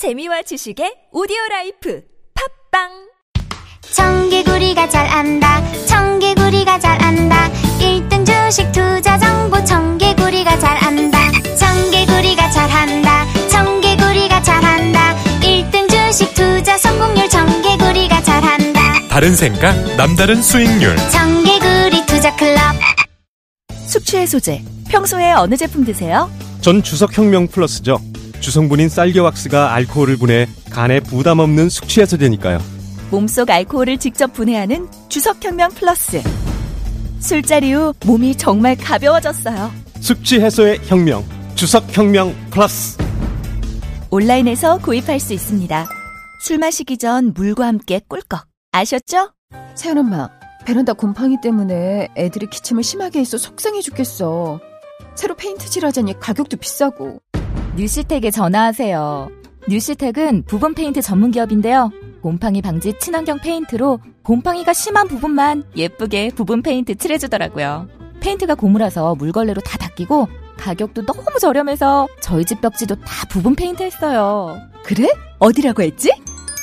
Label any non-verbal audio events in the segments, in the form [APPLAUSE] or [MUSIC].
재미와 지식의 오디오 라이프. 팟빵! 청개구리가 잘 안다. 청개구리가 잘 안다. 1등 주식 투자 정보. 청개구리가 잘 안다. 청개구리가 잘 한다. 청개구리가 잘 한다. 1등 주식 투자 성공률. 청개구리가 잘 한다. 다른 생각, 남다른 수익률. 청개구리 투자 클럽. 숙취 해소제 평소에 어느 제품 드세요? 전 주석혁명 플러스죠. 주성분인 쌀겨왁스가 알코올을 분해 간에 부담 없는 숙취 해소제니까요. 몸속 알코올을 직접 분해하는 주석혁명 플러스 술자리 후 몸이 정말 가벼워졌어요 숙취 해소의 혁명. 주석혁명 플러스. 온라인에서 구입할 수 있습니다 술 마시기 전 물과 함께 꿀꺽 아셨죠? 세연 엄마, 베란다 곰팡이 때문에 애들이 기침을 심하게 해서 속상해 죽겠어. 새로 페인트 칠 하자니 가격도 비싸고. 뉴시텍에 전화하세요 뉴시텍은 부분 페인트 전문 기업인데요 곰팡이 방지 친환경 페인트로 곰팡이가 심한 부분만 예쁘게 부분 페인트 칠해주더라고요 페인트가 고무라서 물걸레로 다 닦이고 가격도 너무 저렴해서 저희 집 벽지도 다 부분 페인트 했어요 그래? 어디라고 했지?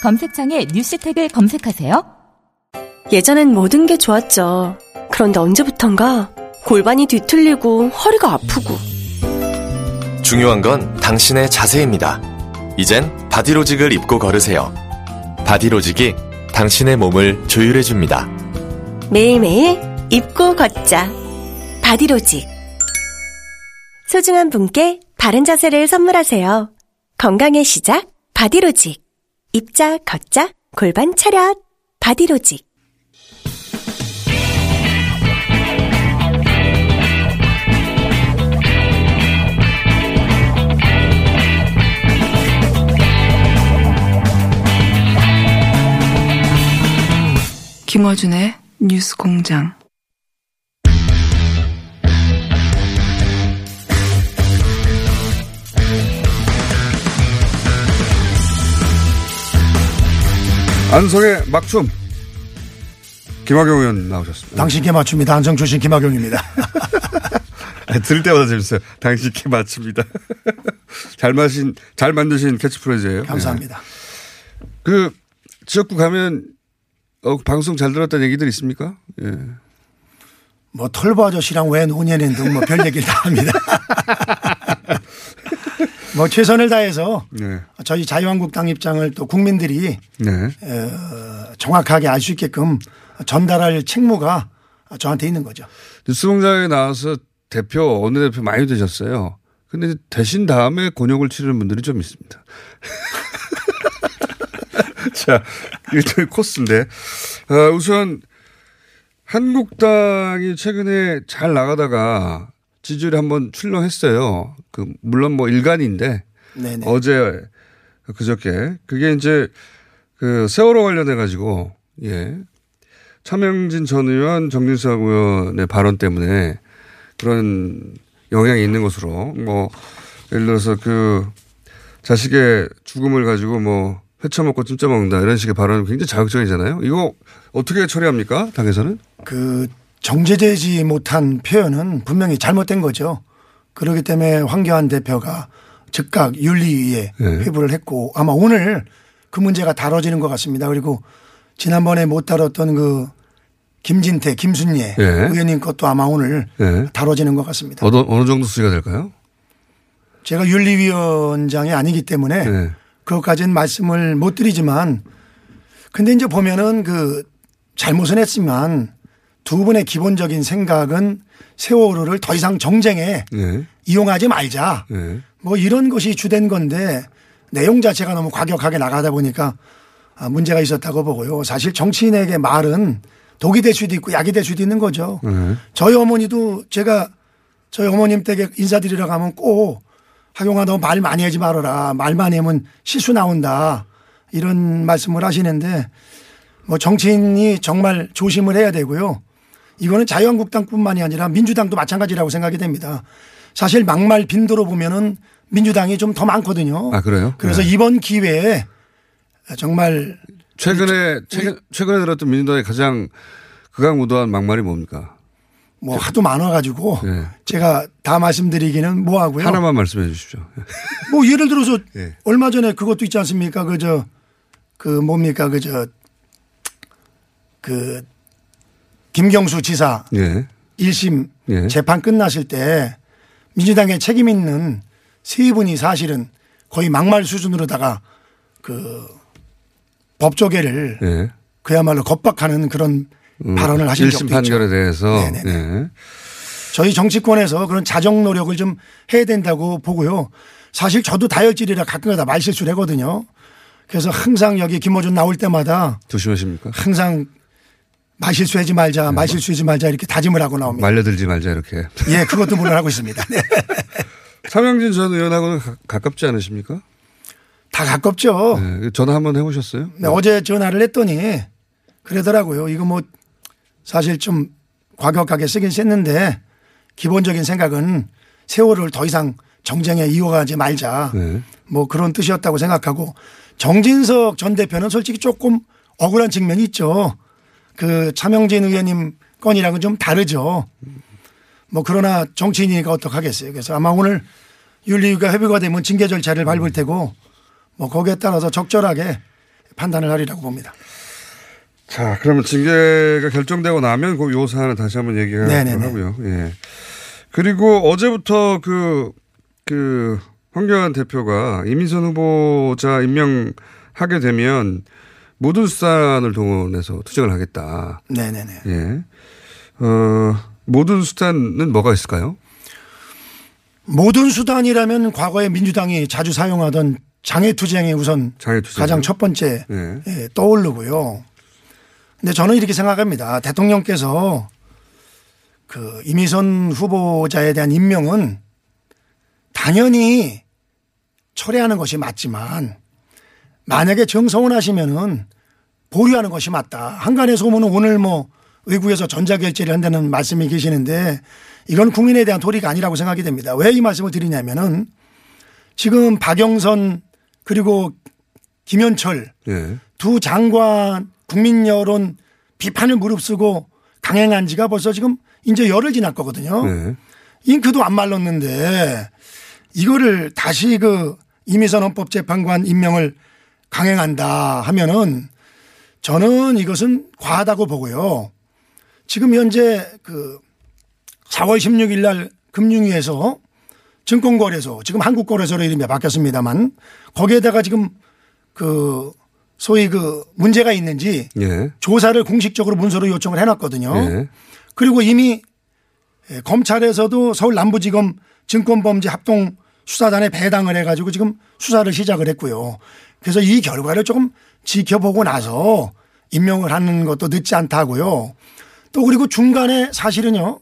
검색창에 뉴시텍을 검색하세요 예전엔 모든 게 좋았죠. 그런데 언제부턴가 골반이 뒤틀리고 허리가 아프고 중요한 건 당신의 자세입니다. 이젠 바디로직을 입고 걸으세요. 바디로직이 당신의 몸을 조율해줍니다. 매일매일 입고 걷자. 바디로직. 소중한 분께 바른 자세를 선물하세요. 건강의 시작, 바디로직. 입자, 걷자, 골반 차렷, 바디로직. 김어준의 뉴스 공장. 안성의 막춤. 김학용 의원 나오셨습니다. 당신께 맞춥니다. 안성 출신 김학용입니다. 아니, [LAUGHS] 들을 때마다 재밌어요. 당신께 맞춥니다. [LAUGHS] 잘 마신, 잘 만드신 캐치프레이즈예요 감사합니다. 예. 그 지역구 가면 어, 방송 잘 들었다는 얘기들 있습니까? 예. 뭐 털보 아저씨랑 왜 노년인 등뭐별 얘기를 다 합니다. [LAUGHS] 뭐 최선을 다해서 네. 저희 자유한국당 입장을 또 국민들이 네. 어, 정확하게 알 수 있게끔 전달할 책무가 저한테 있는 거죠. 뉴스공장에 나와서 대표, 어느 대표 많이 되셨어요. 근데 되신 다음에 곤욕을 치르는 분들이 좀 있습니다. [LAUGHS] [LAUGHS] 자, 일종의 코스인데. 어, 우선 한국당이 최근에 잘 나가다가 지지율이 한번 출렁했어요. 그, 물론 뭐 일간인데 네네. 어제 그저께 그게 이제 그 세월호 관련해 가지고 예. 차명진 전 의원, 정진석 의원의 발언 때문에 그런 영향이 있는 것으로 뭐 예를 들어서 그 자식의 죽음을 가지고 뭐 회쳐먹고 찜짜 먹는다 이런 식의 발언은 굉장히 자극적이잖아요. 이거 어떻게 처리합니까? 당에서는? 그 정제되지 못한 표현은 분명히 잘못된 거죠. 그렇기 때문에 황교안 대표가 즉각 윤리위에 네. 회부를 했고 아마 오늘 그 문제가 다뤄지는 것 같습니다. 그리고 지난번에 못 다뤘던 그 김진태, 김순예 예. 의원님 것도 아마 오늘 예. 다뤄지는 것 같습니다. 어느, 어느 정도 수위가 될까요? 제가 윤리위원장이 아니기 때문에 네. 그것까지는 말씀을 못 드리지만 근데 이제 보면은 그 잘못은 했지만 두 분의 기본적인 생각은 세월호를 더 이상 정쟁에 네. 이용하지 말자. 네. 뭐 이런 것이 주된 건데 내용 자체가 너무 과격하게 나가다 보니까 아, 문제가 있었다고 보고요. 사실 정치인에게 말은 독이 될 수도 있고 약이 될 수도 있는 거죠. 네. 저희 어머니도 제가 저희 어머님 댁에 인사드리러 가면 꼭 하경아 너 말 많이 하지 말아라. 말 많이 하면 실수 나온다. 이런 말씀을 하시는데 뭐 정치인이 정말 조심을 해야 되고요. 이거는 자유한국당뿐만이 아니라 민주당도 마찬가지라고 생각이 됩니다. 사실 막말 빈도로 보면은 민주당이 좀 더 많거든요. 아, 그래요? 그래서 네. 이번 기회에 정말 최근에, 최근, 최근에 들었던 민주당의 가장 극악무도한 막말이 뭡니까? 뭐 하도 많아가지고 제가 다 말씀드리기는 뭐하고요. 네. 하나만 말씀해 주십시오. [LAUGHS] 뭐 예를 들어서 예. 얼마 전에 그것도 있지 않습니까? 그저 그 뭡니까 그저 그 김경수 지사 예. 1심 예. 재판 끝났을 때 민주당에 책임 있는 세 분이 사실은 거의 막말 수준으로다가 그 법조계를 예. 그야말로 겁박하는 그런 음, 발언을 하신 1심 적도 있죠. 판결에 대해서. 예. 저희 정치권에서 그런 자정 노력을 좀 해야 된다고 보고요. 사실 저도 다혈질이라 가끔가다 말실수를 하거든요. 그래서 항상 여기 김어준 나올 때마다 조심하십니까? 항상 말실수하지 말자, 말실수하지 말자 이렇게 다짐을 하고 나옵니다. 말려들지 말자 이렇게. 예, 그것도 물론 하고 있습니다. 네. [LAUGHS] 차명진 전 의원하고는 가- 가깝지 않으십니까? 다 가깝죠. 네, 전화 한번 해보셨어요? 네, 어제 전화를 했더니 그러더라고요. 이거 뭐 사실 좀 과격하게 쓰긴 썼는데 기본적인 생각은 세월을 더 이상 정쟁에 이어가지 말자. 네. 뭐 그런 뜻이었다고 생각하고 정진석 전 대표는 솔직히 조금 억울한 측면이 있죠. 그 차명진 의원님 건이랑은 좀 다르죠. 뭐 그러나 정치인이니까 어떡하겠어요. 그래서 아마 오늘 윤리위가 협의가 되면 징계 절차를 밟을 테고 뭐 거기에 따라서 적절하게 판단을 하리라고 봅니다. 자, 그러면 징계가 결정되고 나면 그 요 사안을 다시 한번 얘기하도록 네네네. 하고요. 예. 그리고 어제부터 그, 그, 황교안 대표가 이민선 후보자 임명하게 되면 모든 수단을 동원해서 투쟁을 하겠다. 네네네. 예. 어, 모든 수단은 뭐가 있을까요? 모든 수단이라면 과거에 민주당이 자주 사용하던 장애투쟁이 우선 장애투쟁. 가장 첫 번째 예. 예, 떠오르고요. 근데 저는 이렇게 생각합니다. 대통령께서 그 이미선 후보자에 대한 임명은 당연히 철회하는 것이 맞지만 만약에 정서원하시면은 보류하는 것이 맞다. 한간의 소문은 오늘 뭐 의국에서 전자결제를 한다는 말씀이 계시는데 이건 국민에 대한 도리가 아니라고 생각이 됩니다. 왜 이 말씀을 드리냐면은 지금 박영선 그리고 김현철 예. 두 장관 국민 여론 비판을 무릅쓰고 강행한 지가 벌써 지금 이제 열흘 지날 거거든요. 네. 잉크도 안 말랐는데 이거를 다시 그 이미선 헌법재판관 임명을 강행한다 하면은 저는 이것은 과하다고 보고요. 지금 현재 그 4월 16일 날 금융위에서 증권거래소 지금 한국거래소로 이름이 바뀌었습니다만 거기에다가 지금 그 소위 그 문제가 있는지 예. 조사를 공식적으로 문서로 요청을 해놨거든요. 예. 그리고 이미 예, 검찰에서도 서울 남부지검 증권범죄 합동 수사단에 배당을 해가지고 지금 수사를 시작을 했고요. 그래서 이 결과를 조금 지켜보고 나서 임명을 하는 것도 늦지 않다고요. 또 그리고 중간에 사실은요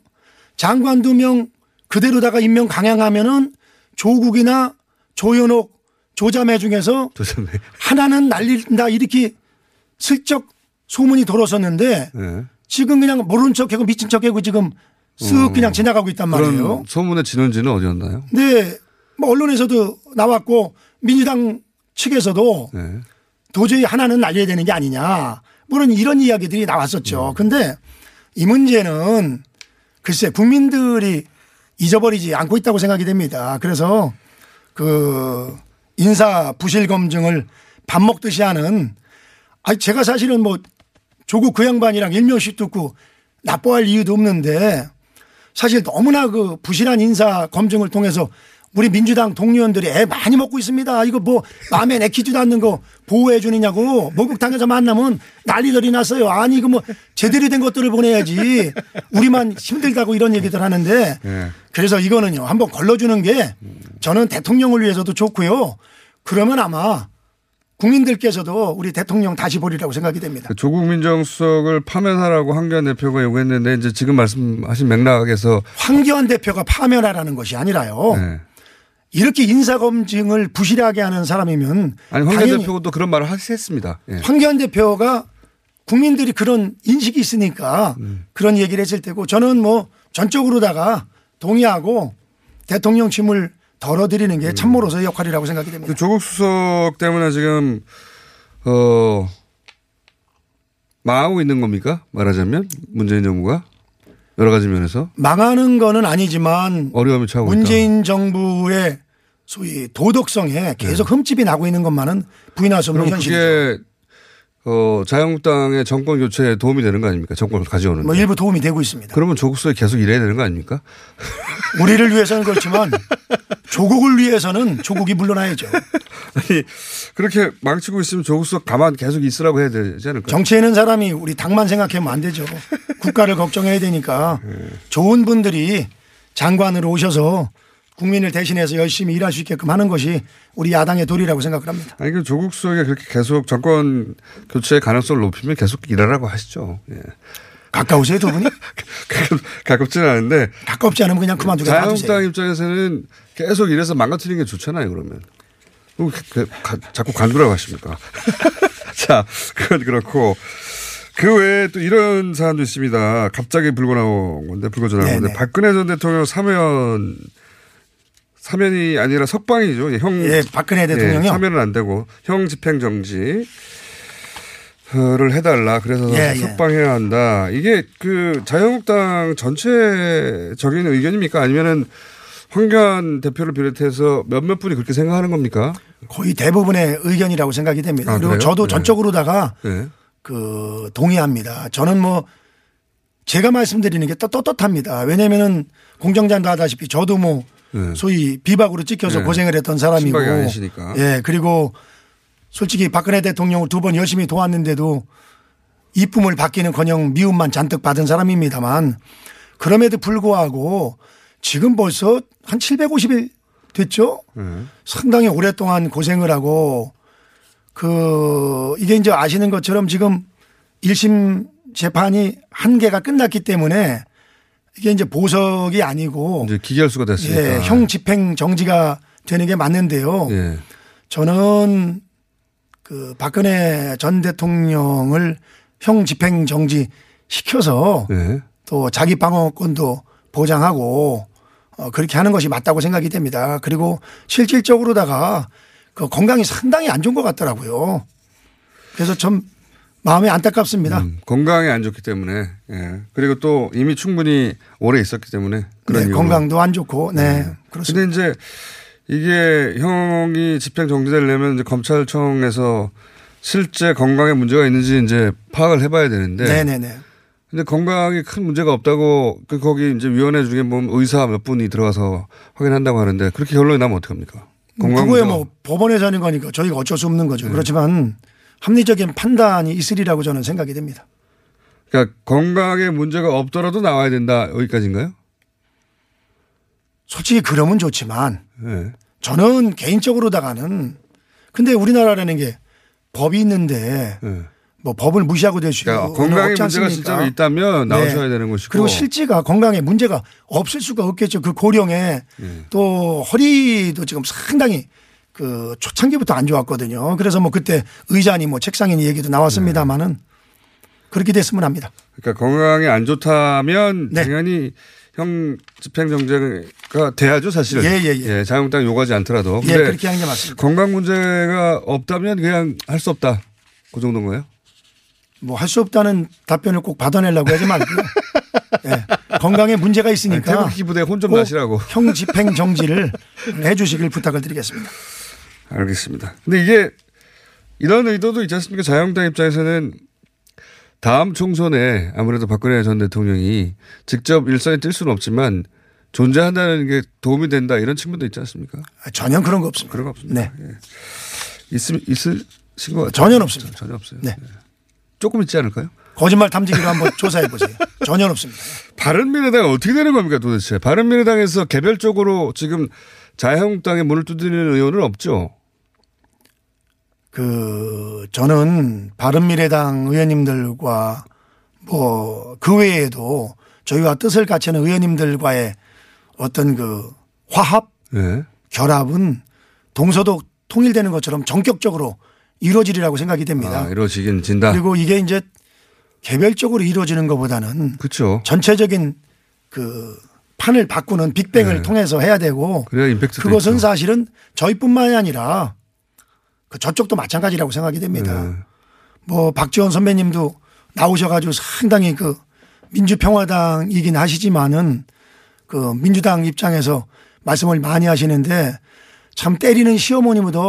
장관 두 명 그대로다가 임명 강행하면은 조국이나 조현옥 조자매 중에서 조자매. 하나는 날린다 이렇게 슬쩍 소문이 돌았었는데 예. 지금 그냥 모른 척하고 미친 척하고 지금 쓱 그냥 지나가고 있단 말이에요. 음. 소문의 진원지는 어디였나요? 근데 뭐 언론에서도 나왔고 민주당 측에서도 네. 도저히 하나는 날려야 되는 게 아니냐. 물론 이런 이야기들이 나왔었죠. 근데 이 문제는 글쎄 국민들이 잊어버리지 않고 있다고 생각이 됩니다. 그래서 그 인사 부실 검증을 밥 먹듯이 하는 아니 제가 사실은 뭐 조국 그 양반이랑 일면식 듣고 나빠할 이유도 없는데 사실 너무나 그 부실한 인사 검증을 통해서 우리 민주당 동료원들이 애 많이 먹고 있습니다. 이거 뭐 마음에 내키지도 않는 거 보호해 주느냐고 목욕탕에서 만나면 난리들이 났어요. 아니 이거 뭐 제대로 된 것들을 보내야지 우리만 힘들다고 이런 얘기들 하는데 예. 그래서 이거는요 한번 걸러주는 게 저는 대통령을 위해서도 좋고요. 그러면 아마 국민들께서도 우리 대통령 다시 보리라고 생각이 됩니다. 그 조국 민정수석을 파면하라고 황교안 대표가 요구했는데 이제 지금 말씀하신 맥락에서 황교안 대표가 파면하라는 것이 아니라요. 네. 이렇게 인사검증을 부실하게 하는 사람이면 아니 황교안 대표도 그런 말을 했습니다. 예. 황교안 대표가 국민들이 그런 인식이 있으니까 음. 그런 얘기를 했을 테고 저는 뭐 전적으로다가 동의하고 대통령 침을 덜어드리는 게 참모로서의 역할이라고 생각이 됩니다. 그 조국 수석 때문에 지금 어 망하고 있는 겁니까? 말하자면 문재인 정부가 여러 가지 면에서 망하는 거는 아니지만 어려움이 처하고 문재인 정부의 소위 도덕성에 계속 흠집이 나고 있는 것만은 부인할 수. 없는 현실이죠. 그게 어, 자유한국당의 정권 교체에 도움이 되는 거 아닙니까? 정권을 가져오는. 뭐 일부 도움이 되고 있습니다. 그러면 조국 수에 계속 일해야 되는 거 아닙니까? [LAUGHS] 우리를 위해서는 그렇지만 조국을 위해서는 조국이 물러나야죠. [LAUGHS] 아니 그렇게 망치고 있으면 조국 수가 가만 계속 있으라고 해야 되지 않을까요? 정치에 있는 사람이 우리 당만 생각하면 안 되죠. 국가를 걱정해야 되니까 좋은 분들이 장관으로 오셔서 국민을 대신해서 열심히 일할 수 있게끔 하는 것이 우리 야당의 도리라고 생각을 합니다. 아니 그 조국 수석이 그렇게 계속 정권 교체의 가능성을 높이면 계속 일하라고 하시죠. 예. 가까우세요 두 분이? [LAUGHS] 가깝지는 않은데 가깝지 않으면 그냥 그만두게 자유한국당. 입장에서는 계속 일해서 망가뜨리는 게 좋잖아요. 그러면 그- 가- 자꾸 관두라고 하십니까? [LAUGHS] 자 그건 그렇고 그 외에 또 이런 사안도 있습니다. 갑자기 불고 나온 건데 불거져 나온 건데 네네. 박근혜 전 대통령 사면 사면이 아니라 석방이죠. 형 예, 박근혜 대통령이요? 사면은 안 되고 형 집행 정지. 를 해달라. 그래서 예, 예. 석방해야 한다. 이게 그 자유한국당 전체적인 의견입니까? 아니면은 황교안 대표를 비롯해서 몇몇 분이 그렇게 생각하는 겁니까? 거의 대부분의 의견이라고 생각이 됩니다. 아, 그리고 그래요? 저도 네. 전적으로다가 네. 그 동의합니다. 저는 뭐 제가 말씀드리는 게또 떳떳합니다. 왜냐면은 공정장도 하다시피 저도 뭐 네. 소위 비박으로 찍혀서 네. 고생을 했던 사람이고. 예 그리고 솔직히 박근혜 대통령을 두 번 열심히 도왔는데도 이쁨을 받기는커녕 미움만 잔뜩 받은 사람입니다만 그럼에도 불구하고 지금 벌써 한 750일 됐죠? 네. 상당히 오랫동안 고생을 하고 그 이게 이제 아시는 것처럼 지금 1심 재판이 한 개가 끝났기 때문에 이게 이제 보석이 아니고 이제 기결수가 됐으니까. 예, 형 집행 정지가 되는 게 맞는데요. 예. 저는 그 박근혜 전 대통령을 형 집행 정지 시켜서 예. 또 자기 방어권도 보장하고 어, 그렇게 하는 것이 맞다고 생각이 됩니다. 그리고 실질적으로다가 그 건강이 상당히 안 좋은 것 같더라고요. 그래서 좀 마음이 안타깝습니다. 음, 건강에 안 좋기 때문에. 예. 그리고 또 이미 충분히 오래 있었기 때문에 그런 네. 건강도 안 좋고, 네, 그렇습니다. 근데 이제 이게 형이 집행 정지되려면 이제 검찰청에서 실제 건강에 문제가 있는지 이제 파악을 해봐야 되는데. 네네네. 근데 건강에 큰 문제가 없다고 그 거기 이제 위원회 중에 보면 의사 몇 분이 들어가서 확인한다고 하는데 그렇게 결론이 나면 어떡합니까? 건강 그거에 뭐 법원에서 하는 거니까 저희가 어쩔 수 없는 네. 거죠. 그렇지만 합리적인 판단이 있으리라고 저는 생각이 됩니다. 그러니까 건강에 문제가 없더라도 나와야 된다 여기까지인가요? 솔직히 그러면 좋지만 네. 저는 개인적으로다가는 근데 우리나라라는 게 법이 있는데 네. 뭐 법을 무시하고 될수 그러니까 건강에 문제가? 실제로 있다면 나오셔야 되는 것이고. 그리고 실제가 건강에 문제가 없을 수가 없겠죠. 그 고령에 네. 또 허리도 지금 상당히 그 초창기부터 안 좋았거든요. 그래서 뭐 그때 의자니 뭐 책상이니 얘기도 나왔습니다마는 그렇게 됐으면 합니다. 그러니까 건강에 안 좋다면 네. 당연히 형 집행정지가 돼야죠 사실은. 예, 예, 예. 자유한국당 요구하지 않더라도. 예, 그렇게 하는 게 맞습니다. 건강 문제가 없다면 그냥 할 수 없다. 그 정도인 거예요? 뭐 할 수 없다는 답변을 꼭 받아내려고 하지 말고요. [LAUGHS] 예. 건강에 문제가 있으니까 태극기 부대 혼좀꼭 나시라고. 형 집행 정지를 해 주시길 부탁을 드리겠습니다. 알겠습니다. 근데 이게 이런 의도도 있지 않습니까? 자유한국당 입장에서는 다음 총선에 아무래도 박근혜 전 대통령이 직접 일선에 뛸 수는 없지만 존재한다는 게 도움이 된다 이런 측면도 있지 않습니까? 전혀 그런 거 없습니다. 그런 거 없습니다. 네. 있으, 있으신 것 같아요. 전혀 없습니다. 전혀 없어요. 네. 조금 있지 않을까요? 거짓말 탐지기로 한번 조사해 보세요. [LAUGHS] 전혀 없습니다. 바른미래당 어떻게 되는 겁니까 도대체? 바른미래당에서 개별적으로 지금 자유한국당에 문을 두드리는 의원은 없죠. 그 저는 바른미래당 의원님들과 뭐 그 외에도 저희와 뜻을 같이하는 의원님들과의 어떤 그 화합 네. 결합은 동서도 통일되는 것처럼 전격적으로 이루어지리라고 생각이 됩니다. 아, 이루어지긴 진다. 그리고 이게 이제 개별적으로 이루어지는 것보다는 그렇죠. 전체적인 그 판을 바꾸는 빅뱅을 네. 통해서 해야 되고 그것은 있죠. 사실은 저희뿐만이 아니라 그 저쪽도 마찬가지라고 생각이 됩니다. 네. 뭐 박지원 선배님도 나오셔가지고 상당히 그 민주평화당이긴 하시지만은 그 민주당 입장에서 말씀을 많이 하시는데 참 때리는 시어머니보다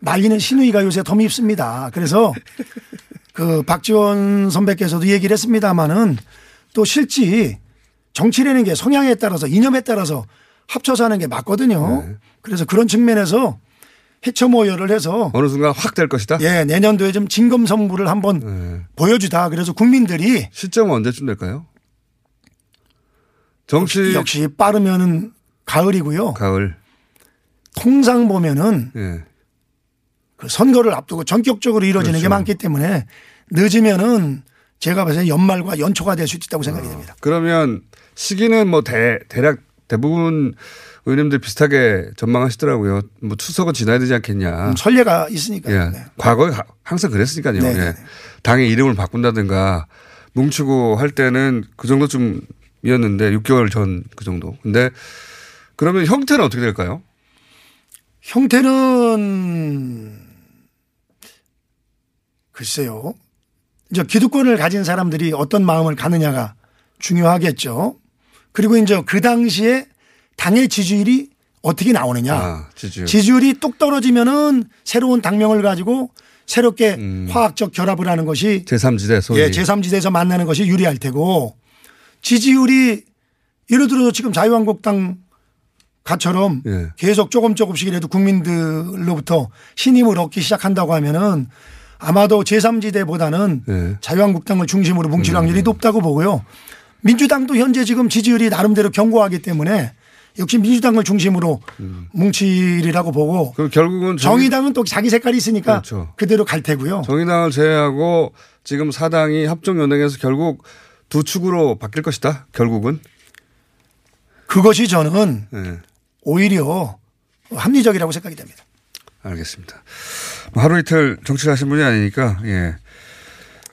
말리는 시누이가 요새 더 밉습니다. 그래서 그 박지원 선배께서도 얘기를 했습니다마는 또 실지 정치라는 게 성향에 따라서 이념에 따라서 합쳐서 하는 게 맞거든요. 그래서 그런 측면에서 해처 모여를 해서 어느 순간 확 될 것이다. 예, 내년도에 좀 진검성부를 한번 네. 보여주다. 그래서 국민들이 시점은 언제쯤 될까요? 정치 역시 빠르면은 가을이고요. 가을. 통상 보면은 예. 그 선거를 앞두고 전격적으로 이루어지는 게 그렇죠. 많기 때문에 늦으면은 제가 봐서 연말과 연초가 될 수 있다고 생각이 됩니다. 그러면 시기는 뭐 대, 대략 대부분 의원님들 비슷하게 전망하시더라고요. 뭐 추석은 지나야 되지 않겠냐. 음, 설례가 있으니까. 예. 네. 과거에 가- 항상 그랬으니까요. 네, 예. 네, 네. 당의 이름을 바꾼다든가 뭉치고 할 때는 그 정도쯤이었는데 6개월 전 그 정도. 근데 그러면 형태는 어떻게 될까요? 형태는 글쎄요. 이제 기득권을 가진 사람들이 어떤 마음을 가느냐가 중요하겠죠. 그리고 이제 그 당시에 당의 지지율이 어떻게 나오느냐. 아, 지지율. 지지율 이 뚝 떨어지면은 새로운 당명을 가지고 새롭게 음. 화학적 결합을 하는 것이 제3지대 소위. 예, 제3지대에서 만나는 것이 유리할 테고 지지율이 예를 들어서 지금 자유한국당 가처럼 예. 계속 조금 조금씩이라도 국민들로부터 신임을 얻기 시작한다고 하면은 아마도 제3지대보다는 예. 자유한국당을 중심으로 뭉칠 확률이 높다고 보고요. 민주당도 현재 지금 지지율이 나름대로 견고하기 때문에 역시 민주당을 중심으로 뭉치리라고 보고 그럼 결국은 정의- 정의당은 또 자기 색깔이 있으니까 그렇죠. 그대로갈 테고요. 정의당을 제외하고 지금 사당이 합종연행해서 결국 두 축으로 바뀔 것이다. 결국은. 그것이 저는 예. 오히려 합리적이라고 생각이 됩니다. 알겠습니다. 뭐 하루 이틀 정치를 하신 분이 아니니까, 예.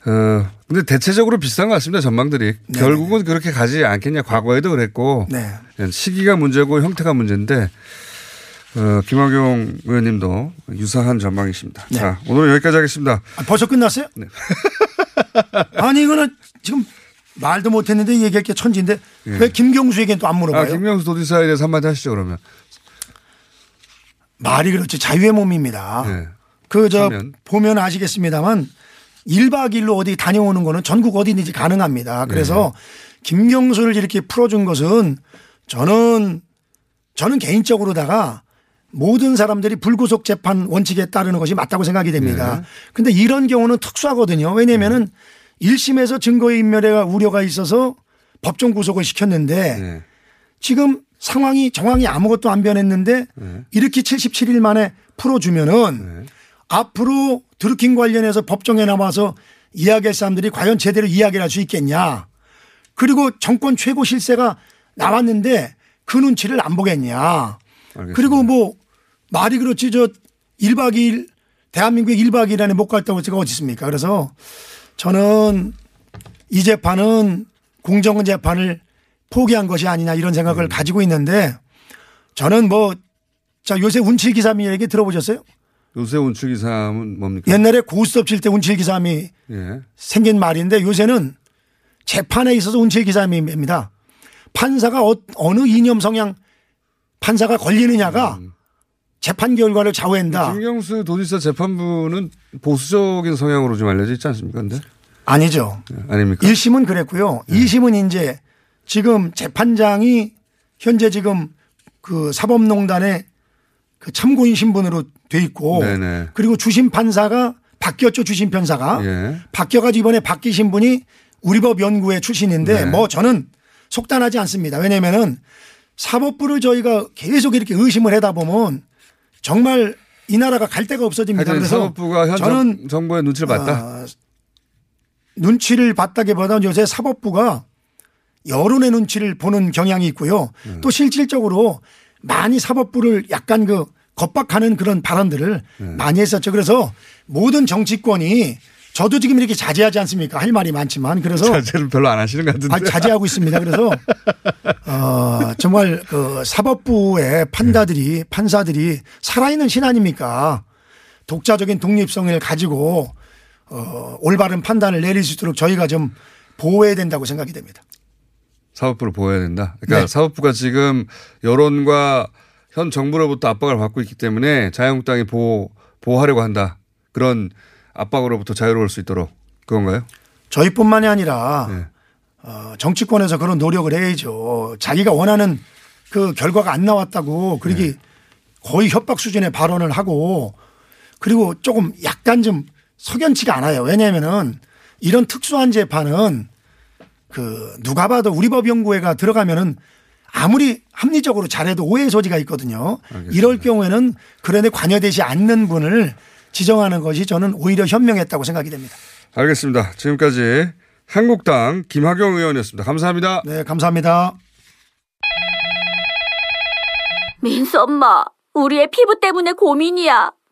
어, 근데 대체적으로 비슷한 것 같습니다. 전망들이. 네. 결국은 그렇게 가지 않겠냐. 과거에도 그랬고. 네. 시기가 문제고 형태가 문제인데, 어, 김학용 의원님도 유사한 전망이십니다. 네. 자, 오늘 여기까지 하겠습니다. 아, 벌써 끝났어요? [LAUGHS] 아니 이거는 지금 말도 못했는데 얘기할 게 천지인데 예. 왜 김경수에겐 또안 아, 물어봐요? 김명수 도지사에 대해서 한마디 하시죠, 그러면. 말이 그렇지 자유의 몸입니다. 예. 그저 하면. 보면 아시겠습니다만 1박 2일로 어디 다녀오는 거는 전국 어디든지 가능합니다. 그래서 네. 김경수를 이렇게 풀어준 것은 저는 저는 개인적으로다가 모든 사람들이 불구속 재판 원칙에 따르는 것이 맞다고 생각이 됩니다. 네. 근데 이런 경우는 특수하거든요. 왜냐면은 1심에서 증거인멸의 우려가 있어서 법정 구속을 시켰는데 네. 지금 상황이 정황이 아무것도 안 변했는데 네. 이렇게 77일 만에 풀어주면은 앞으로 드루킹 관련해서 법정에 나와서 이야기할 사람들이 과연 제대로 이야기를 할 수 있겠냐. 그리고 정권 최고 실세가 나왔는데 그 눈치를 안 보겠냐. 알겠습니다. 그리고 뭐 말이 그렇지 저 1박 2일 대한민국에 1박 2일 안에 못 갔다고 제가 어디 있습니까. 그래서 저는 이 재판은 공정한 재판을 포기한 것이 아니냐 이런 생각을 음. 가지고 있는데 저는 뭐 자 요새 운칠기삼이 얘기 들어보셨어요? 요새 운출기삼은 뭡니까? 옛날에 고스톱 칠 때 운칠기삼이 예. 생긴 말인데 요새는 재판에 있어서 운칠기삼입니다. 판사가 어, 느 이념 성향 판사가 걸리느냐가 재판 결과를 좌우한다. 김경수 도지사 재판부는 보수적인 성향으로 좀 알려져 있지 않습니까? 근데? 아니죠. 아닙니까? 1심은 그랬고요. 네. 2심은 이제 지금 재판장이 현재 지금 그 사법농단의 그 참고인 신분으로 돼 있고 네네. 그리고 주심 판사가 바뀌었죠. 주심 판사가 예. 바뀌어가지고 이번에 바뀌신 분이 우리법 연구회 출신인데 네. 뭐 저는 속단하지 않습니다. 왜냐면은 사법부를 저희가 계속 이렇게 의심을 하다 보면 정말 이 나라가 갈 데가 없어집니다. 그래서 사법부가 현 저는 정, 정부의 눈치를 봤다. 아, 눈치를 봤다기보다는 요새 사법부가 여론의 눈치를 보는 경향이 있고요. 음. 또 실질적으로 많이 사법부를 약간 그 겁박하는 그런 발언들을 음. 많이 했었죠. 그래서 모든 정치권이 저도 지금 이렇게 자제하지 않습니까? 할 말이 많지만 그래서 자제를 별로 안 하시는 것 같은데. 아, 자제하고 있습니다. 그래서 어, 정말 그 사법부의 판다들이 판사들이 살아있는 신 아닙니까? 독자적인 독립성을 가지고 어, 올바른 판단을 내릴 수 있도록 저희가 좀 보호해야 된다고 생각이 됩니다. 사법부를 보호해야 된다. 그러니까 네. 사법부가 지금 여론과 현 정부로부터 압박을 받고 있기 때문에 자유한국당이 보호, 보호하려고 한다. 그런 압박으로부터 자유로울 수 있도록 그건가요? 저희뿐만이 아니라 네. 어, 정치권에서 그런 노력을 해야죠. 자기가 원하는 그 결과가 안 나왔다고 그러기 네. 거의 협박 수준의 발언을 하고 그리고 조금 약간 좀 석연치가 않아요. 왜냐하면은 이런 특수한 재판은 그 누가 봐도 우리 법연구회가 들어가면은 아무리 합리적으로 잘해도 오해 소지가 있거든요. 이럴 경우에는 그런데 관여되지 않는 분을 지정하는 것이 저는 오히려 현명했다고 생각이 됩니다. 알겠습니다. 지금까지 한국당 김학용 의원이었습니다. 감사합니다. 네, 감사합니다. 민수 엄마, 우리의 피부 때문에 고민이야.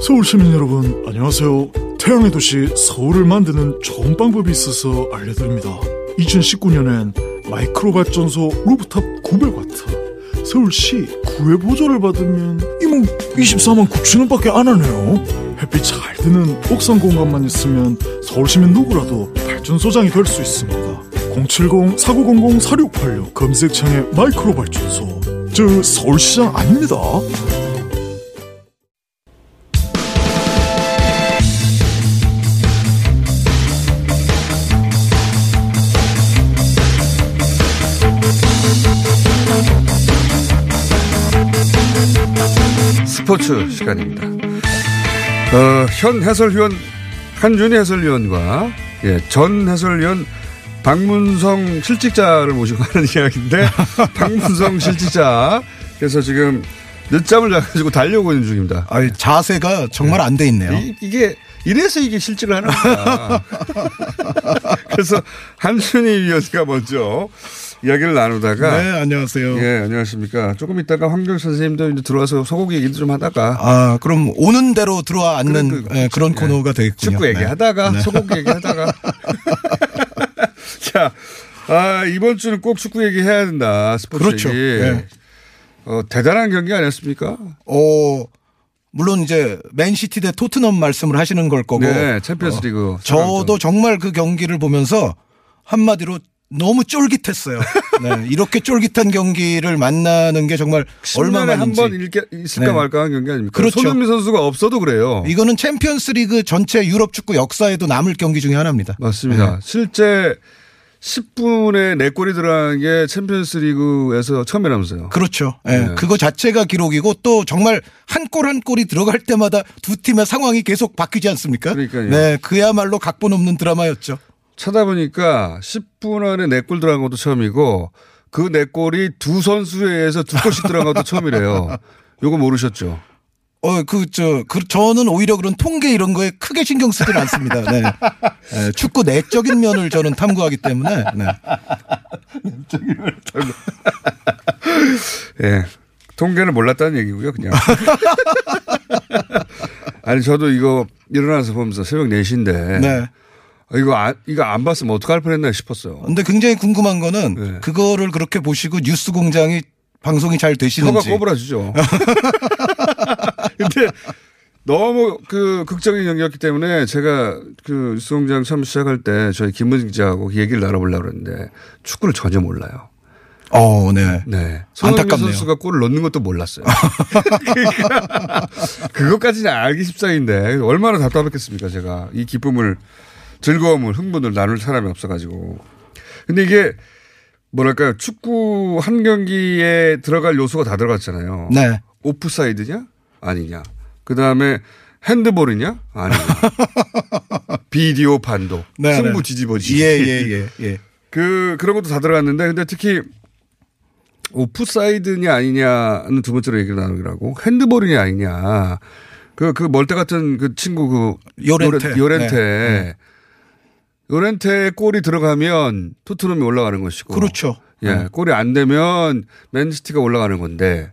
서울 시민 여러분, 안녕하세요. 태양의 도시 서울을 만드는 좋은 방법이 있어서 알려드립니다. 2019년엔 마이크로 발전소 루프탑 900와트. 서울시 구의 보조를 받으면 이모 24만 9천 원밖에 안 하네요. 햇빛 잘 드는 옥상 공간만 있으면 서울시민 누구라도 발전소장이 될 수 있습니다. 070-4900-4686 검색창에 마이크로 발전소. 저 서울시장 아닙니다. 스포츠 시간입니다. 어, 현 해설위원 한준희 해설위원과 예, 전 해설위원 박문성 실직자를 모시고 하는 [LAUGHS] 이야기인데 박문성 실직자께서 지금 늦잠을 자가지고 달려오고 있는 중입니다. 아니, 자세가 정말 안돼 있네요. 이, 이게 이래서 이게 실직을 하는 거야. [LAUGHS] 그래서 한준희 위원가 먼저 이야기를 나누다가 네, 안녕하세요. 예, 안녕하십니까. 조금 있다가 황교익 선생님도 이제 들어와서 소고기 얘기도 좀 하다가 아, 그럼 오는 대로 들어와 앉는 그런, 그, 예, 그런 코너가 되겠군요. 축구 얘기하다가 네. 소고기 얘기하다가 [LAUGHS] [LAUGHS] 자, 아, 이번 주는 꼭 축구 얘기해야 된다. 스포츠 그렇죠. 얘기. 네. 어, 대단한 경기 아니었습니까? 어, 물론 이제 맨시티 대 토트넘 말씀을 하시는 걸 거고. 네, 챔피언스 리그. 어, 저도 정말 그 경기를 보면서 한마디로 너무 쫄깃했어요. [LAUGHS] 네, 이렇게 쫄깃한 경기를 만나는 게 정말 얼마만인지. 한번 있을까 네. 말까 한 경기 아닙니까? 그렇죠. 손흥민 선수가 없어도 그래요. 이거는 챔피언스 리그 전체 유럽 축구 역사에도 남을 경기 중에 하나입니다. 맞습니다. 네. 실제 10분에 4골이 들어간 게 챔피언스 리그에서 처음이라면서요. 그렇죠. 예, 네. 그거 자체가 기록이고 또 정말 한 골 한 골이 들어갈 때마다 두 팀의 상황이 계속 바뀌지 않습니까? 그러니까요. 네, 그야말로 각본 없는 드라마였죠. 찾아보니까 10분 안에 4골 들어간 것도 처음이고 그 4골이 두 선수에 의해서 두 골씩 들어간 것도 처음이래요. [LAUGHS] 요거 모르셨죠? 어, 그, 저, 그, 저는 오히려 그런 통계 이런 거에 크게 신경 쓰질 않습니다. 네. 네, 축구 내적인 면을 저는 탐구하기 때문에. 네. [LAUGHS] 예. 통계를 몰랐다는 얘기고요, 그냥. [LAUGHS] 아니, 저도 이거 일어나서 보면서 새벽 4시인데. 네. 이거 안, 이거 안 봤으면 어떡할 뻔 했나 싶었어요. 근데 굉장히 궁금한 거는 네. 그거를 그렇게 보시고 뉴스 공장이 방송이 잘 혀가 되시는지. 꼬부라지죠. [LAUGHS] 근데 너무 그 극적인 경기였기 때문에 제가 그 뉴스 공장 처음 시작할 때 저희 김문진 기자하고 얘기를 나눠보려고 그랬는데 축구를 전혀 몰라요. 어, 네. 네. 안타깝네요. 선수가 골을 넣는 것도 몰랐어요. [LAUGHS] 그러니까 그것까지는 알기 십상인데 얼마나 답답했겠습니까 제가 이 기쁨을 즐거움을 흥분을 나눌 사람이 없어가지고. 근데 이게 뭐랄까요 축구 한 경기에 들어갈 요소가 다 들어갔잖아요. 네. 오프사이드냐 아니냐. 그 다음에 핸드볼이냐 아니냐. [LAUGHS] 비디오 판도, 네, 승부 네. 뒤집어지기. 예, 예, 예, 예. 그 그런 것도 다 들어갔는데 근데 특히 오프사이드냐 아니냐는 두 번째로 얘기를 나누기라고 핸드볼이냐 아니냐. 그, 그 멀대 같은 그 친구 그 요렌테. 요렌- 요렌테. 네. 요렌테 골이 들어가면 토트넘이 올라가는 것이고. 그렇죠. 예. 네. 골이 안 되면 맨시티가 올라가는 건데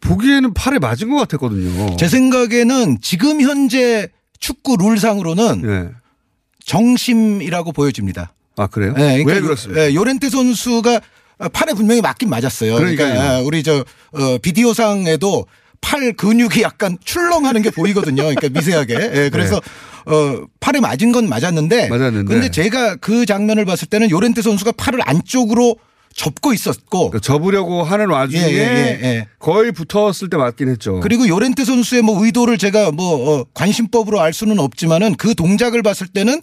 보기에는 팔에 맞은 것 같았거든요. 제 생각에는 지금 현재 축구 룰상으로는 예. 정심이라고 보여집니다. 아, 그래요? 네, 왜 요- 그렇습니까? 예, 요렌테 선수가 팔에 분명히 맞긴 맞았어요. 그러니까 그러니까요. 예, 우리 저 어, 비디오상에도 팔 근육이 약간 출렁하는 게 보이거든요. 그러니까 미세하게. 예, 그래서 어, 팔에 맞은 건 맞았는데. 네. 맞았는데. 근데 제가 그 장면을 봤을 때는 요렌테 선수가 팔을 안쪽으로 접고 있었고 그러니까 접으려고 하는 와중에 예, 예, 예, 예. 거의 붙었을 때 맞긴 했죠. 그리고 요렌테 선수의 뭐 의도를 제가 뭐 어, 관심법으로 알 수는 없지만은 그 동작을 봤을 때는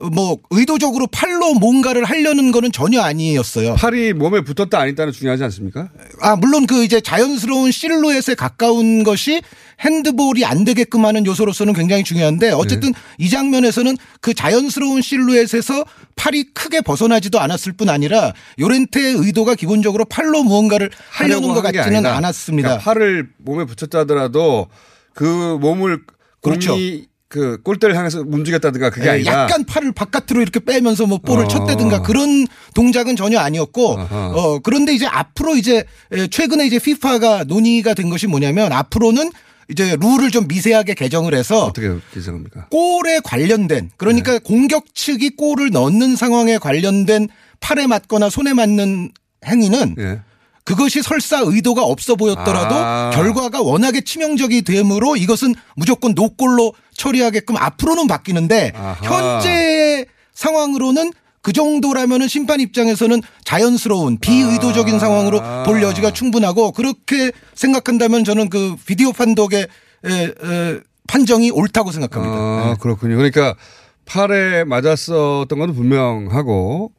어, 뭐 의도적으로 팔로 뭔가를 하려는 거는 전혀 아니었어요. 팔이 몸에 붙었다 안 있다는 중요하지 않습니까? 아 물론 그 이제 자연스러운 실루엣에 가까운 것이 핸드볼이 안 되게끔 하는 요소로서는 굉장히 중요한데 어쨌든 네. 이 장면에서는 그 자연스러운 실루엣에서 팔이 크게 벗어나지도 않았을 뿐 아니라 요렌테의 의도가 기본적으로 팔로 무언가를 하려는 것 같지는 않았습니다. 그러니까 팔을 몸에 붙였다 하더라도 그 몸을 그렇죠. 그 골대를 향해서 움직였다든가 그게 예, 아니라 약간 팔을 바깥으로 이렇게 빼면서 뭐 볼을 어. 쳤다든가 그런 동작은 전혀 아니었고. 어 그런데 이제 앞으로 이제 에, 최근에 이제 피파가 논의가 된 것이 뭐냐면 앞으로는 이제 룰을 좀 미세하게 개정을 해서 어떻게 기생합니까? 골에 관련된 네. 그러니까 공격 측이 골을 넣는 상황에 관련된 팔에 맞거나 손에 맞는 행위는 예. 그것이 설사 의도가 없어 보였더라도 아. 결과가 워낙에 치명적이 되므로 이것은 무조건 노골로 처리하게끔 앞으로는 바뀌는데 아하. 현재 상황으로는 그 정도라면은 심판 입장에서는 자연스러운 비의도적인 아. 상황으로 볼 여지가 충분하고 그렇게 생각한다면 저는 그 비디오 판독의 에, 에, 판정이 옳다고 생각합니다. 아, 그렇군요. 그러니까 팔에 맞았었던 건 분명하고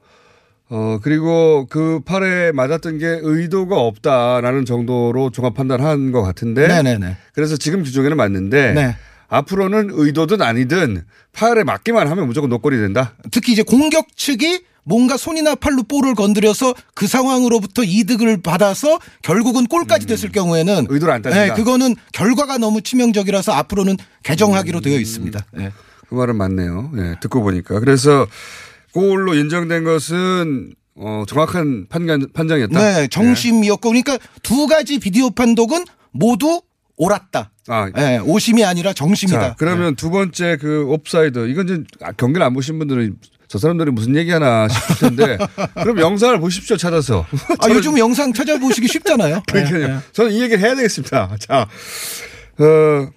어 그리고 그 팔에 맞았던 게 의도가 없다라는 정도로 종합 판단한 것 같은데 네네네. 그래서 지금 규정에는 맞는데 네. 앞으로는 의도든 아니든 팔에 맞기만 하면 무조건 노골이 된다. 특히 이제 공격 측이 뭔가 손이나 팔로 볼을 건드려서 그 상황으로부터 이득을 받아서 결국은 골까지 됐을 경우에는 음. 의도를 안 따진다. 네, 그거는 결과가 너무 치명적이라서 앞으로는 개정하기로 되어 있습니다. 네. 그 말은 맞네요. 예, 듣고 보니까. 그래서 골로 인정된 것은 어, 정확한 판단, 판정이었다. 네, 정심이었고 그러니까 두 가지 비디오 판독은 모두 옳았다. 아, 네, 오심이 아니라 정심이다. 자, 그러면 두 번째 그 옵사이드 이건 이제 경기를 안 보신 분들은 저 사람들이 무슨 얘기하나 싶을 텐데 [LAUGHS] 그럼 영상을 보십시오 찾아서. 아, 요즘 영상 찾아보시기 쉽잖아요. [LAUGHS] 그러니까요. 네, 네. 저는 이 얘기를 해야 되겠습니다. 자, 어,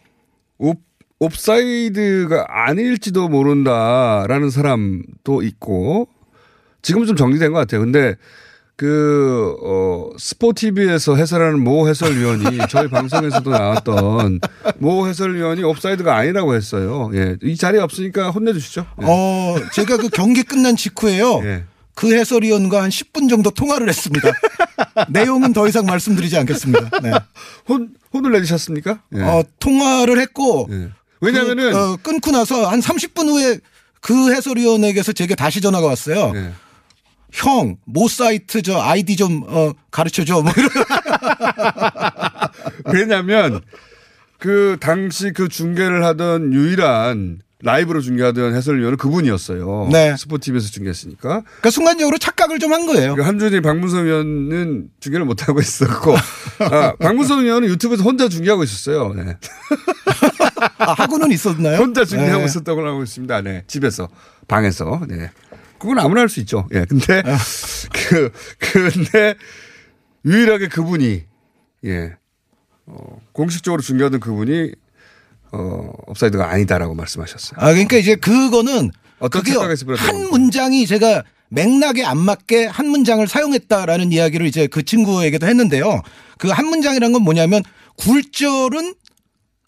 옵, 옵사이드가 아닐지도 모른다라는 사람도 있고 지금은 좀 정리된 것 같아요. 근데 그, 어, 스포티비에서 해설하는 모 해설위원이 [LAUGHS] 저희 방송에서도 나왔던 모 해설위원이 옵사이드가 아니라고 했어요. 예. 이 자리에 없으니까 혼내주시죠. 예. 어, 제가 그 경기 끝난 직후에요. 예. 그 해설위원과 한 10분 정도 통화를 했습니다. [LAUGHS] 내용은 더 이상 말씀드리지 않겠습니다. 네. 혼, 혼을 내주셨습니까? 예. 어, 통화를 했고 왜냐면은 그, 어, 끊고 나서 한 30분 후에 그 해설위원에게서 제게 다시 전화가 왔어요. 예. 형, 모 사이트 저 아이디 좀 어, 가르쳐 줘. 뭐 이런. [LAUGHS] 왜냐면 그 당시 그 중계를 하던 유일한 라이브로 중계하던 해설위원은 그분이었어요. 네. 스포티비에서 중계했으니까. 그러니까 순간적으로 착각을 좀 한 거예요. 그 한준희 박문성 위원은 중계를 못 하고 있었고, [LAUGHS] 아, 박문성 위원은 유튜브에서 혼자 중계하고 있었어요. 네. 아, 하고는 있었나요? 혼자 중계하고 네. 있었다고 하고 있습니다. 네. 집에서, 방에서. 네. 그건 아무나 할 수 있죠. 예. 근데, 아. [LAUGHS] 그, 근데, 유일하게 그분이, 예. 어, 공식적으로 중계하던 그분이, 어, 업사이드가 아니다라고 말씀하셨어요. 아, 그러니까 이제 그거는 그게 한 문장이 제가 맥락에 안 맞게 한 문장을 사용했다라는 이야기를 이제 그 친구에게도 했는데요. 그 한 문장이란 건 뭐냐면 굴절은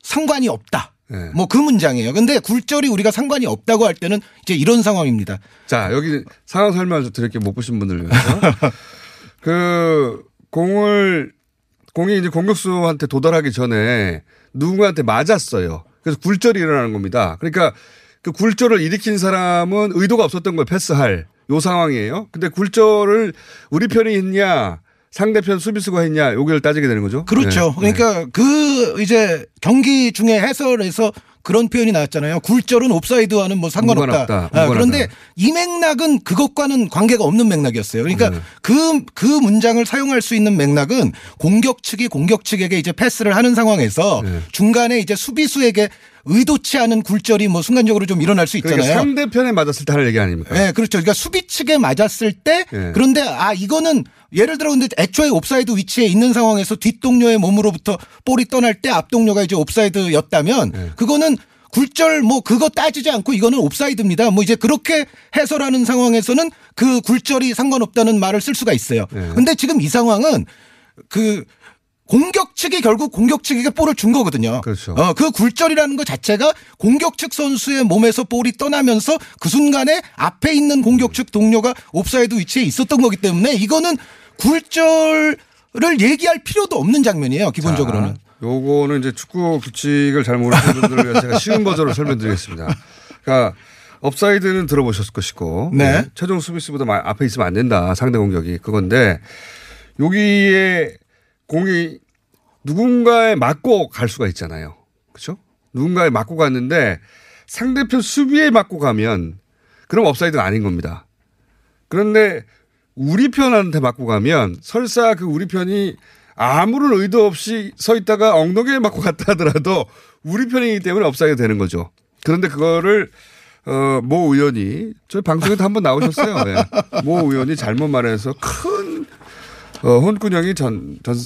상관이 없다. 네. 뭐그 문장이에요. 근데 굴절이 우리가 상관이 없다고 할 때는 이제 이런 상황입니다. 자, 여기 상황 설명을 좀 드릴게요. 못 보신 분들을 위해서. [LAUGHS] 그 공을 공이 이제 공격수한테 도달하기 전에 누군가한테 맞았어요. 그래서 굴절이 일어나는 겁니다. 그러니까 그 굴절을 일으킨 사람은 의도가 없었던 걸 패스할 요 상황이에요. 근데 굴절을 우리 편이 했냐 상대편 수비수가 했냐 여기를 따지게 되는 거죠. 그렇죠. 네. 그러니까 그 이제 경기 중에 해설에서 그런 표현이 나왔잖아요. 굴절은 옵사이드와는 뭐 상관없다. 무관없다. 아. 그런데 이 맥락은 그것과는 관계가 없는 맥락이었어요. 그러니까 네. 그, 그 문장을 사용할 수 있는 맥락은 공격 측이 공격 측에게 이제 패스를 하는 상황에서 네. 중간에 이제 수비수에게 의도치 않은 굴절이 뭐 순간적으로 좀 일어날 수 있잖아요. 그러니까 상대편에 맞았을 때 하는 얘기 아닙니까? 네, 그렇죠. 그러니까 수비 측에 맞았을 때 예. 그런데 아 이거는 예를 들어 근데 애초에 옵사이드 위치에 있는 상황에서 뒷동료의 몸으로부터 볼이 떠날 때 앞동료가 이제 옵사이드였다면 예. 그거는 굴절 뭐 그거 따지지 않고 이거는 옵사이드입니다. 뭐 이제 그렇게 해설하는 상황에서는 그 굴절이 상관없다는 말을 쓸 수가 있어요. 예. 근데 지금 이 상황은 그 공격 측이 결국 공격 측에게 볼을 준 거거든요. 그렇죠. 어, 그 굴절이라는 것 자체가 공격 측 선수의 몸에서 볼이 떠나면서 그 순간에 앞에 있는 공격 측 동료가 옵사이드 위치에 있었던 거기 때문에 이거는 굴절을 얘기할 필요도 없는 장면이에요. 기본적으로는. 자, 요거는 이제 축구 규칙을 잘 모르시는 분들을 위해서 제가 쉬운 버전으로 설명드리겠습니다. 그러니까 업사이드는 들어보셨을 것이고 네. 최종 수비수보다 마- 앞에 있으면 안 된다. 상대 공격이 그건데 여기에 공이 누군가에 맞고 갈 수가 있잖아요. 그렇죠? 누군가에 맞고 갔는데 상대편 수비에 맞고 가면 그럼 업사이드가 아닌 겁니다. 그런데 우리 편한테 맞고 가면 설사 그 우리 편이 아무런 의도 없이 서 있다가 엉덩이에 맞고 갔다 하더라도 우리 편이기 때문에 업사이드 되는 거죠. 그런데 그거를 어, 모 의원이 저희 방송에도 한번 나오셨어요. 예. 모 의원이 잘못 말해서 큰 어, 혼꾸녕이 전, 전,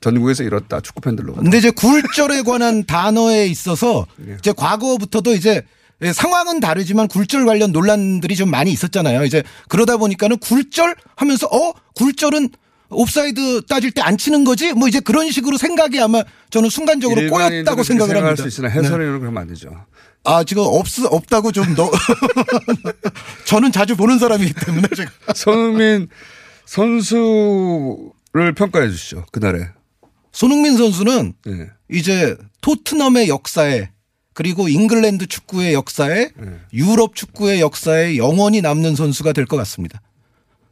전국에서 일었다. 축구 팬들로. 근데 이제 굴절에 관한 단어에 있어서 예. 이제 과거부터도 이제 예, 상황은 다르지만 굴절 관련 논란들이 좀 많이 있었잖아요. 이제 그러다 보니까는 굴절 하면서 어 굴절은 옵사이드 따질 때 안 치는 거지? 뭐 이제 그런 식으로 생각이 아마 저는 순간적으로 꼬였다고 생각을 합니다. 수 있으나 네. 해설위원은 그러면 안 되죠. 아 지금 없 없다고 좀 너. [LAUGHS] 저는 자주 보는 사람이기 때문에 제가. [LAUGHS] 손흥민 선수를 평가해 주시죠. 그날에. 손흥민 선수는 네. 이제 토트넘의 역사에 그리고 잉글랜드 축구의 역사에 네. 유럽 축구의 역사에 영원히 남는 선수가 될 것 같습니다.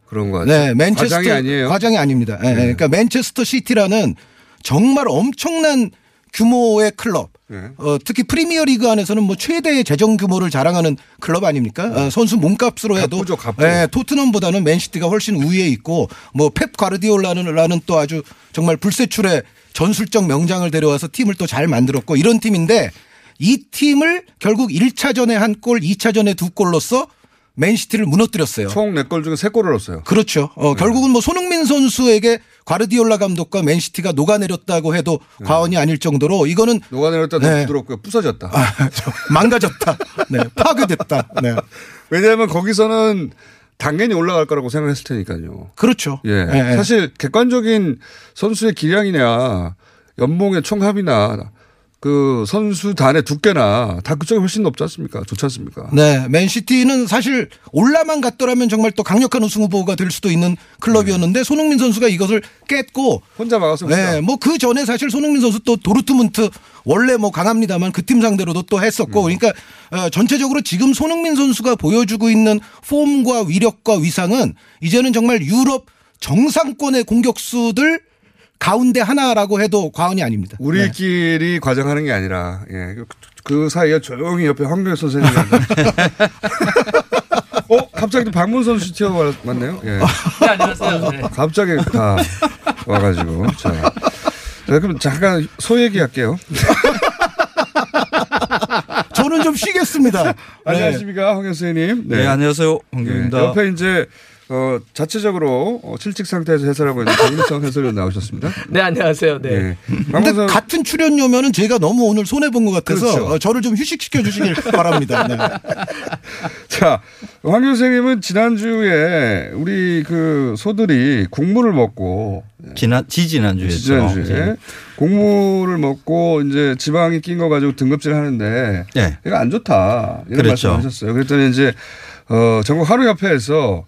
그런 거 같아요. 네, 맨체스터 과장이 아니에요. 과장이 아닙니다. 네, 네. 그러니까 맨체스터 시티라는 정말 엄청난 규모의 클럽. 네. 어, 특히 프리미어 리그 안에서는 뭐 최대의 재정 규모를 자랑하는 클럽 아닙니까? 어, 선수 몸값으로 해도 갑이죠, 갑. 예, 토트넘보다는 맨시티가 훨씬 우위에 있고 뭐펩 과르디올라는 라는 또 아주 정말 불세출의 전술적 명장을 데려와서 팀을 또 잘 만들었고 이런 팀인데 이 팀을 결국 1차전에 한 골, 2차전에 두 골로서 맨시티를 무너뜨렸어요. 총 4골 중에 3골을 넣었어요. 그렇죠. 어, 결국은 뭐 손흥민 선수에게 과르디올라 감독과 맨시티가 녹아내렸다고 해도 과언이 아닐 정도로 이거는 녹아내렸다 더 네. 부드럽고요. 부서졌다. 망가졌다. 네, 파괴됐다. 네. 왜냐하면 거기서는 당연히 올라갈 거라고 생각했을 테니까요. 그렇죠. 예. 예, 예. 사실 객관적인 선수의 기량이냐 연봉의 총합이나 그 선수단의 두께나 다 그쪽이 훨씬 높지 않습니까? 좋지 않습니까? 네, 맨시티는 사실 올라만 갔더라면 정말 또 강력한 우승 후보가 될 수도 있는 클럽이었는데 손흥민 선수가 이것을 깼고 혼자 막았어요. 네, 뭐 그 전에 사실 손흥민 선수 또 도르트문트 원래 뭐 강합니다만 그 팀 상대로도 또 했었고 그러니까 어, 전체적으로 지금 손흥민 선수가 보여주고 있는 폼과 위력과 위상은 이제는 정말 유럽 정상권의 공격수들 가운데 하나라고 해도 과언이 아닙니다. 네. 우리끼리 과정하는 게 아니라 예. 그- 그 사이에 조용히 옆에 황교익 선생님이 앉아. [LAUGHS] 어 갑자기 또 박문 선수 튀어왔네요. 예. 네, 안녕하세요. 네. 갑자기 다 와가지고 자, 자 그럼 잠깐 소 얘기할게요. [LAUGHS] 저는 좀 쉬겠습니다. 네. 안녕하십니까 황 교수님. 네, 안녕하세요. 황교익입니다. 예, 옆에 이제 어, 어, 자체적으로 어, 실직 상태에서 해설하고 있는 정일성 해설위원 나오셨습니다. 네, 안녕하세요. 네. 네. 근데 박문성 같은 출연료면은 제가 너무 오늘 손해 본 것 같아서 그렇죠. 어, 저를 좀 휴식시켜 주시길 [LAUGHS] 바랍니다. 네. 자, 황 교수님은 지난주에 우리 그 소들이 국물을 먹고 지난 지지난주였죠. 지난주에 곡물을 먹고 이제 지방이 낀 거 가지고 등급질 하는데 네. 이거 안 좋다 이런 그렇죠. 말씀 하셨어요. 그랬더니 이제 어 전국 한우협회에서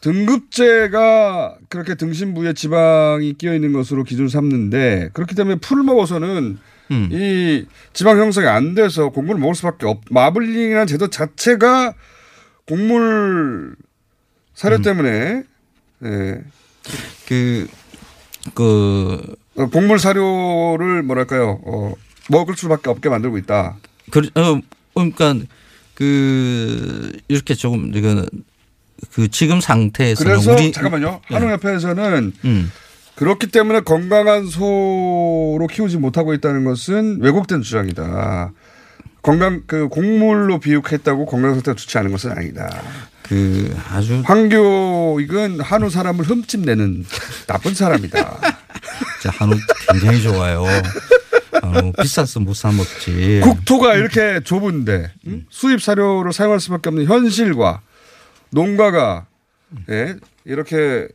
등급제가 그렇게 등심부에 지방이 끼어 있는 것으로 기준 삼는데 그렇기 때문에 풀을 먹어서는 음. 이 지방 형성이 안 돼서 곡물을 먹을 수밖에 없. 마블링이라는 제도 자체가 곡물 사료 음. 때문에 예. 그, 그, 어, 곡물 사료를 뭐랄까요, 어, 먹을 수밖에 없게 만들고 있다. 그, 어, 그러니까 그, 이렇게 조금, 이거, 그 지금 상태에서는 그래서 우리. 잠깐만요. 예. 한우협회에서는 음. 그렇기 때문에 건강한 소로 키우지 못하고 있다는 것은 왜곡된 주장이다. 건강 그 곡물로 비육했다고 건강 상태가 좋지 않은 것은 아니다. 그 아주 황교익은 한우 사람을 흠집내는 나쁜 사람이다. [LAUGHS] 자, 한우 굉장히 좋아요. 비싸서 못 사 먹지. 국토가 이렇게 좁은데 음? 수입 사료를 사용할 수밖에 없는 현실과 농가가 예, 이렇게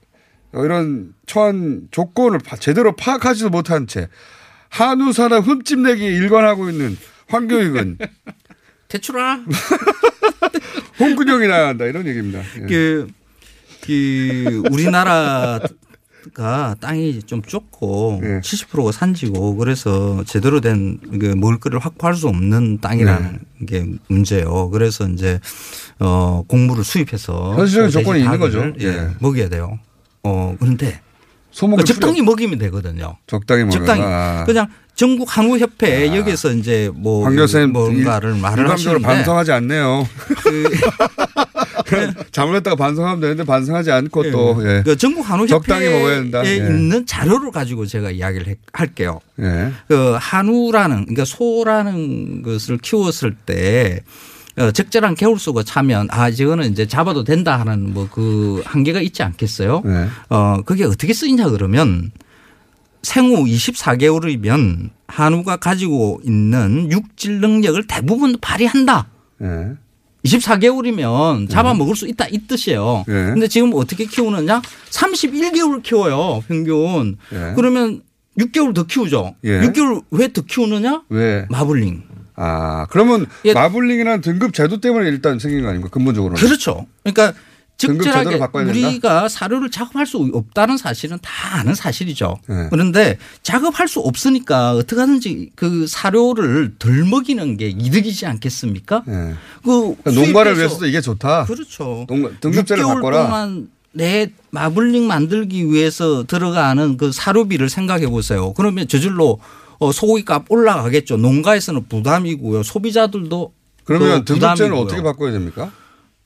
이런 처한 조건을 파- 제대로 파악하지도 못한 채 한우 산업 흠집내기 일관하고 있는 황교익은 [LAUGHS] 대출아 홍근영이 나야 한다 이런 얘기입니다. 예. 그, 그, 우리나라 가 땅이 좀 좁고 예. 70%가 산지고 그래서 제대로 된그 먹을 거를 확보할 수 없는 땅이라는 네. 게 문제예요. 그래서 이제 어, 곡물을 수입해서 현실적인 조건이 있는 거죠. 예, 예. 먹여야 돼요. 어, 그런데 소목을 적당히 먹이면 되거든요. 적당히 먹어라. 적당히 아. 그냥 전국 한우 협회 여기서 이제 뭐 뭔가를 일- 말을 하시는데 반성하지 않네요. [LAUGHS] 잘못했다고 반성하면 되는데 반성하지 않고 또 예. 그 전국 한우협회에 된다. 예. 있는 자료를 가지고 제가 이야기를 해- 할게요. 예. 그 한우라는 그러니까 소라는 것을 키웠을 때 어, 적절한 개울수가 차면 아 이거는 이제 잡아도 된다 하는 뭐 그 한계가 있지 않겠어요? 네. 어 그게 어떻게 쓰이냐 그러면 생후 24개월이면 한우가 가지고 있는 육질 능력을 대부분 발휘한다. 예. 24개월이면 잡아 먹을 수 있다 이 뜻이에요. 예. 근데 지금 어떻게 키우느냐? 31개월 키워요, 평균. 예. 그러면 6개월 더 키우죠. 예. 6개월 왜 더 키우느냐? 왜? 마블링. 아, 그러면 예. 마블링이라는 등급 제도 때문에 일단 생긴 거 아닙니까? 근본적으로는. 그렇죠. 그러니까 적절하게? 우리가 사료를 작업할 수 없다는 사실은 다 아는 사실이죠. 네. 그런데 작업할 수 없으니까 어떻게 하든지 그 사료를 덜 먹이는 게 이득이지 않겠습니까? 예. 그 그러니까 농가를 위해서도 이게 좋다. 그렇죠. 농가, 등급제를 6개월 바꿔라. 동안 내 마블링 만들기 위해서 들어가는 그 사료비를 생각해 보세요. 그러면 저절로 어, 소고기값 올라가겠죠. 농가에서는 부담이고요. 소비자들도 그러면 그 등급제는. 어떻게 바꿔야 됩니까?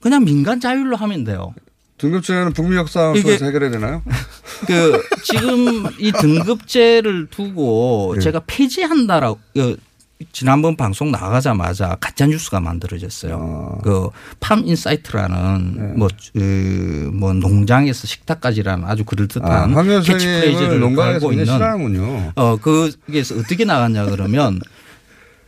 그냥 민간 자율로 하면 돼요. 등급제는 북미 역사 이게- 에서 해결해야 되나요? [LAUGHS] 그 지금 이 등급제를 두고 네. 제가 폐지한다라고 그 지난번 방송 나가자마자 가짜 뉴스가 만들어졌어요. 그 팜 인사이트라는 뭐, 그, 뭐 농장에서 식탁까지라는 아주 그럴듯한 아, 캐치프레이즈를 농가에서 있는 싫어하는군요. 어 거기에서 어떻게 나갔냐 그러면 [LAUGHS]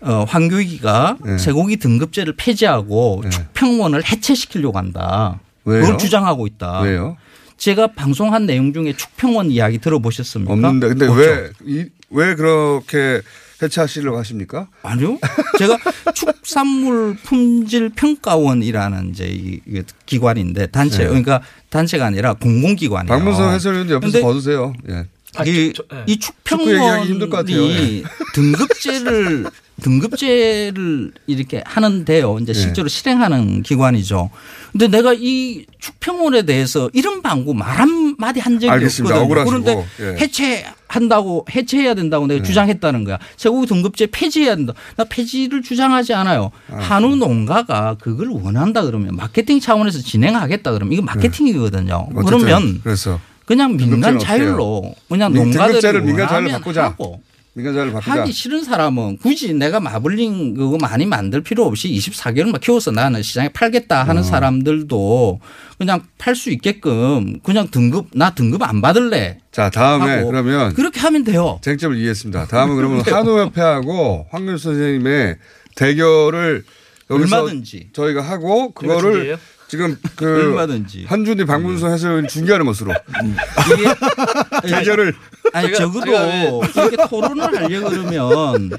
어 황교익이가 네. 쇠고기 등급제를 폐지하고 축평원을 해체시키려고 한다. 왜요? 그걸 주장하고 있다. 왜요? 제가 방송한 내용 중에 축평원 이야기 들어보셨습니까? 없는데 근데 없죠. 왜, 이, 왜 그렇게 해체하시려고 하십니까? 아니요. 제가 [LAUGHS] 축산물 품질 평가원이라는 이제 이이 기관인데 단체 네. 그러니까 단체가 아니라 공공기관이에요. 박문성 해설위원도 옆에서 벗으세요. 예. 이, 이 축구 얘기하기 힘들 것 같아요. 축평원이 [LAUGHS] 예. 등급제를 등급제를 이렇게 하는데요. 이제 예. 실제로 실행하는 기관이죠. 근데 내가 이 축평원에 대해서 이런 방구 말 한마디 한 적이 알겠습니다. 없거든요. 억울하시고. 그런데 예. 해체한다고 해체해야 된다고 내가 주장했다는 거야. 쇠고기 등급제 폐지해야 된다. 나 폐지를 주장하지 않아요. 한우 농가가 그걸 원한다 그러면 마케팅 차원에서 진행하겠다 그러면 이거 마케팅이거든요. 어쨌든 그러면 그래서 그냥 민간 자율로 그냥 민- 농가들이 민간 자율로 바꾸자. 하고 민간자를 바꾸자. 하기 싫은 사람은 굳이 내가 마블링 그거 많이 만들 필요 없이 24개월만 키워서 나는 시장에 팔겠다 하는 어. 사람들도 그냥 팔 수 있게끔 그냥 등급 나 등급 안 받을래. 자 다음에 그러면 그렇게 하면 돼요. 쟁점을 이해했습니다. 다음은 [LAUGHS] 그러면. 한우협회하고 황교 선생님의 대결을 여기서 얼마든지. 저희가 하고 그거를? 지금 그 얼마든지. 한준이 박문수 해설 중계하는 것으로 이게 [LAUGHS] 대결을 아니 적어도 이렇게 토론을 하려 그러면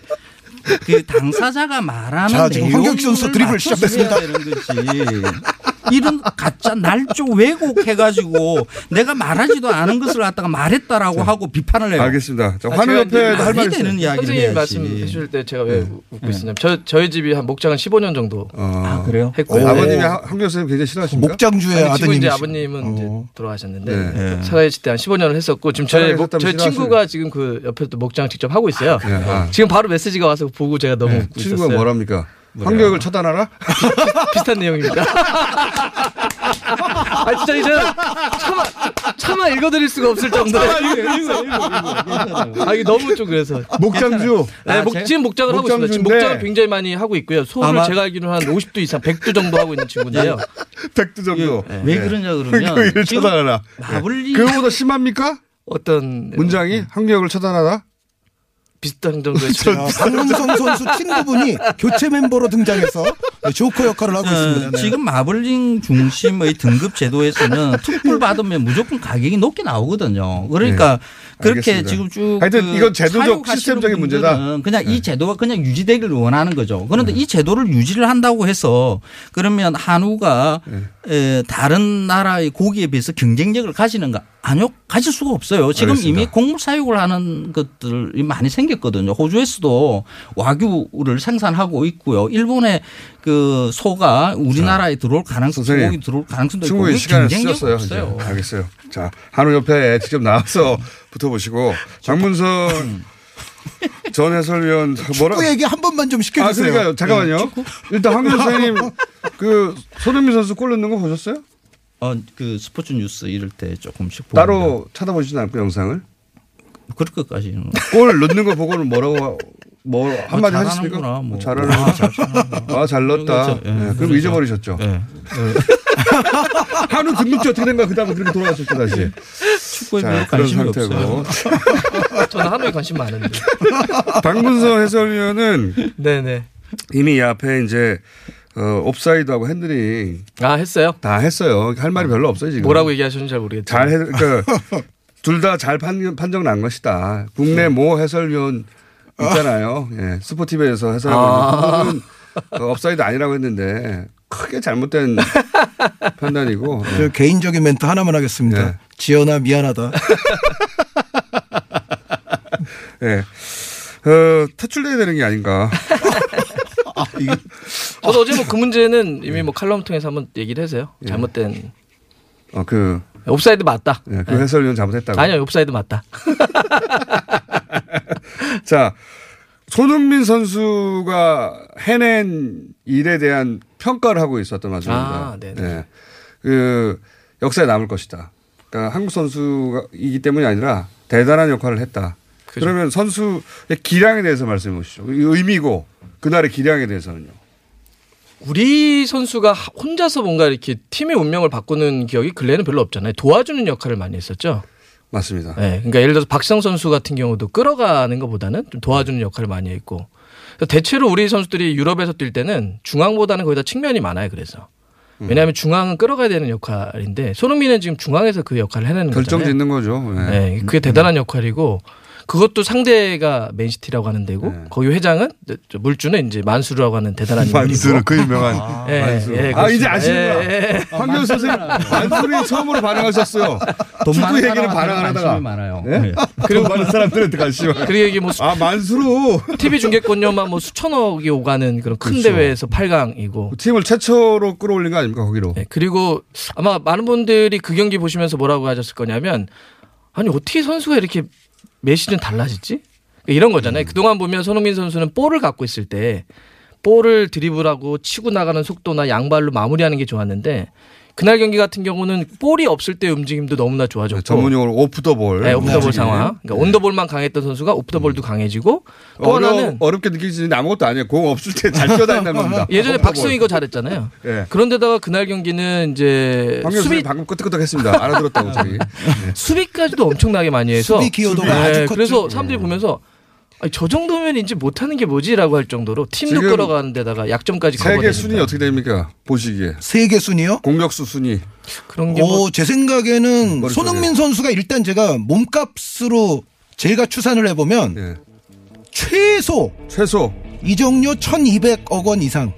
그 당사자가 말하는 자, 지금 내용을 황교익 선수 시작됐습니다. 해야 되는 거지. 이런 가짜 날조 왜곡해가지고 내가 말하지도 않은 것을 갖다가 말했다라고 하고 비판을 해요. 알겠습니다. 자, 아, 환우협회도 제가 할 말이 말이 되는. 이야기를 선생님 해야지. 말씀 해 주실 때 제가 왜 웃고 네. 있었냐면 저, 저희 집이 한 목장은 15년 정도 아, 그래요? 했고 네. 아버님이 황교 선생님 굉장히 싫어하십니까? 목장주의 아드님이시- 아버님은 이제 돌아가셨는데 네. 살아계실 때 한 15년을 했었고 지금 저희 목, 저희. 친구가 지금 그 옆에 또 목장 직접 하고 있어요. 네, 아. 지금 바로 메시지가 와서 보고 제가 너무 네, 웃고 친구가 있었어요. 뭐랍니까? 황교익을 처단하라? [LAUGHS] 비슷한 내용입니다. [LAUGHS] 아 진짜 이제 차마 차마 읽어드릴 수가 없을 정도로. 아 이게 너무 좀 그래서. 목장주. 네, 아, 목, 제가- 지금 목장을 하고 있습니다. 지금. 목장을 굉장히 많이 하고 있고요. 소를 아마- 제가 알기로는 한 50두 이상, 100두 정도 하고 있는 친구인데요. [LAUGHS] 백두 정도. 왜 그러냐 그러면 지금 처단하라. 마블링 그거보다 심합니까? 어떤 문장이 황교익을 처단하라? 비슷한 정도의 자, 박문성 선수 친구분이 교체 멤버로 등장해서 조커 역할을 하고 있습니다. 어, 네. 지금 마블링 중심의 등급 제도에서는 [LAUGHS] 특불 받으면 무조건 가격이 높게 나오거든요. 그러니까 그렇게 알겠습니다. 지금 쭉 하여튼 그 이건 제도적 시스템적인 문제다. 그냥 이 제도가 그냥 유지되기를 원하는 거죠. 그런데 이 제도를 유지를 한다고 해서 그러면 한우가 에, 다른 나라의 고기에 비해서 경쟁력을 가지는가? 아니요, 가질 수가 없어요. 지금 알겠습니다. 이미 곡물 사육을 하는 것들이 많이 생겼거든요. 호주에서도 와규를 생산하고 있고요. 일본의 그 소가 우리나라에 들어올 가능성, 소고기 들어올 가능성도 있고 시간을 경쟁력이 쓰셨어요. 없어요. 이제. 알겠어요. 자, 한우협회에 직접 나와서 [LAUGHS] 붙어보시고 장문선 [LAUGHS] 전 해설위원 뭐라 축구 얘기 한 번만 좀 아, 시켜주세요. 그러니까요. 잠깐만요. 일단 황교 [LAUGHS] 선생님 그 손흥민 선수 골 넣는 거 보셨어요? 어, 그 스포츠 뉴스 이럴 때 조금씩. 따로 찾아보시진 않고 영상을? 그럴 것까지는. 골 넣는 거 보고는 뭐라고 뭐 한마디 아, 하셨습니까? 잘하는구나, 뭐. 잘하는 아, 잘 아, 잘 넣었다. 그렇죠. 예, 네, 그럼 그렇죠. 잊어버리셨죠. 예. 한우 등록지 어떻게 된 거야? 그다음에 그렇게 돌아가셨죠 다시. 축구에 자, 그런 관심이 상태고. 아, [LAUGHS] 저는 한우에 관심 많은데. 박문성 해설위원은 네네. 이미 이 앞에 이제 어, 옵사이드하고 핸들링 아 했어요? 다 했어요. 할 말이 별로 없어요 지금. 뭐라고 얘기하셨는지 잘 모르겠지만. 잘 해, 그러니까 [LAUGHS] 둘다 잘 판정 난 것이다. 국내 모 해설위원 있잖아요. 예, 스포티비에서 해설하고 아. 있는 그분은 어, 업사이드 아니라고 했는데 크게 잘못된 [LAUGHS] 판단이고. 저 개인적인 멘트 하나만 하겠습니다. 네. 지연아 미안하다. [LAUGHS] 예. 어, 퇴출돼야 되는 게 아닌가. [LAUGHS] 저도 어제 뭐 그 문제는 이미 뭐 칼럼 통해서 한번 얘기를 해서요. 예. 잘못된 어, 그. 옵사이드 맞다. 예, 그 해설위원 잘못했다고. 아니요, 옵사이드 맞다. [LAUGHS] 자, 손흥민 선수가 해낸 일에 대한 평가를 하고 있었던 맞습니다. 아, 네네. 네. 그 역사에 남을 것이다. 그러니까 한국 선수이기 때문이 아니라 대단한 역할을 했다. 그러면 선수의 기량에 대해서 말씀해 보시죠. 의미고 그날의 기량에 대해서는요. 우리 선수가 혼자서 뭔가 이렇게 팀의 운명을 바꾸는 기억이 근래에는 별로 없잖아요. 도와주는 역할을 많이 했었죠. 맞습니다. 네, 그러니까 예를 들어서 박성 선수 같은 경우도 끌어가는 것보다는 좀 도와주는 역할을 많이 했고 대체로 우리 선수들이 유럽에서 뛸 때는 중앙보다는 거의 다 측면이 많아요. 그래서 음. 왜냐하면 중앙은 끌어가야 되는 역할인데 손흥민은 지금 중앙에서 그 역할을 해내는 거잖아요. 결정짓는 거죠. 네. 네, 그게 대단한 역할이고 그것도 상대가 맨시티라고 하는 데고 네. 거기 회장은 물주는 이제 만수르라고 하는 대단한. [LAUGHS] 만수르 그 유명한 예, 만수르. 예, 아 이제. 아시는구나. 예, 예. 황교안 선생님 만수르 처음으로 반응하셨어요. 돈 축구 많은 얘기는 사람한테 반응 안 하다가. 관심이 많아요. 네? 네. 그리고 많은 사람들한테 관심. 그리고 이게 뭐 수- 아 만수르 TV 중계권료만 뭐 수천억이 오가는 그런 큰 그렇죠. 대회에서 8강이고 팀을 최초로 끌어올린 거 아닙니까 거기로? 네, 그리고 아마 많은 분들이 그 경기 보시면서 뭐라고 하셨을 거냐면 아니 어떻게 선수가 이렇게 매 시즌 달라지지? 이런 음. 거잖아요. 그동안 보면 손흥민 선수는 볼을 갖고 있을 때 볼을 드리블하고 치고 나가는 속도나 양발로 마무리하는 게 좋았는데 그날 경기 같은 경우는 볼이 없을 때 움직임도 너무나 좋아졌고 전문용어로 off the ball. 네, off the ball 움직임. 상황. 그러니까 on the ball만 강했던 선수가 off the ball도 강해지고 또 어려, 하나는 어렵게 느끼지는 아무것도 아니에요. 공 없을 때 잘 뛰어다닌다는 겁니다. [LAUGHS] 예전에 off the 박지성이 ball. 거 잘했잖아요. 예. 그런데다가 그날 경기는 이제 수비 방금 끄덕끄덕했습니다. 알아들었다고 저희. [LAUGHS] 수비까지도 엄청나게 많이 해서 수비 기여도가 네, 아주 컸죠. 그래서 사람들이 보면서 아니, 저 정도면 이제 못하는 게 뭐지라고 할 정도로 팀도 끌어가는 데다가 약점까지 세계. 순위 어떻게 됩니까? 보시기에. 세계 순위요? 공격수 순위. 그런 게 뭐- 오, 제 생각에는 머릿속에. 손흥민 선수가 일단 제가 몸값으로 제가 추산을 해보면 예. 최소 최소 이정료 1,200억 원 이상.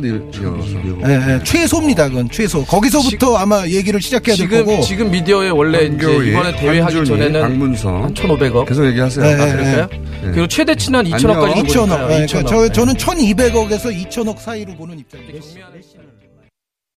1,200억. 예, 예, 최소입니다. 그건 최소. 거기서부터 아마 얘기를 시작해야 될 지금 거고. 지금 미디어에 원래 이제 이번에 대회 하기 한준희, 전에는 박문성. 한 1,500억. 계속 얘기하세요. 네, 아, 네, 그럴까요? 네. 그리고 최대치는 한 2천억까지도 2천억. 보니까요. 예, 2천억. 저, 네. 저는 1,200억에서 2천억 사이로 보는 입장이에요.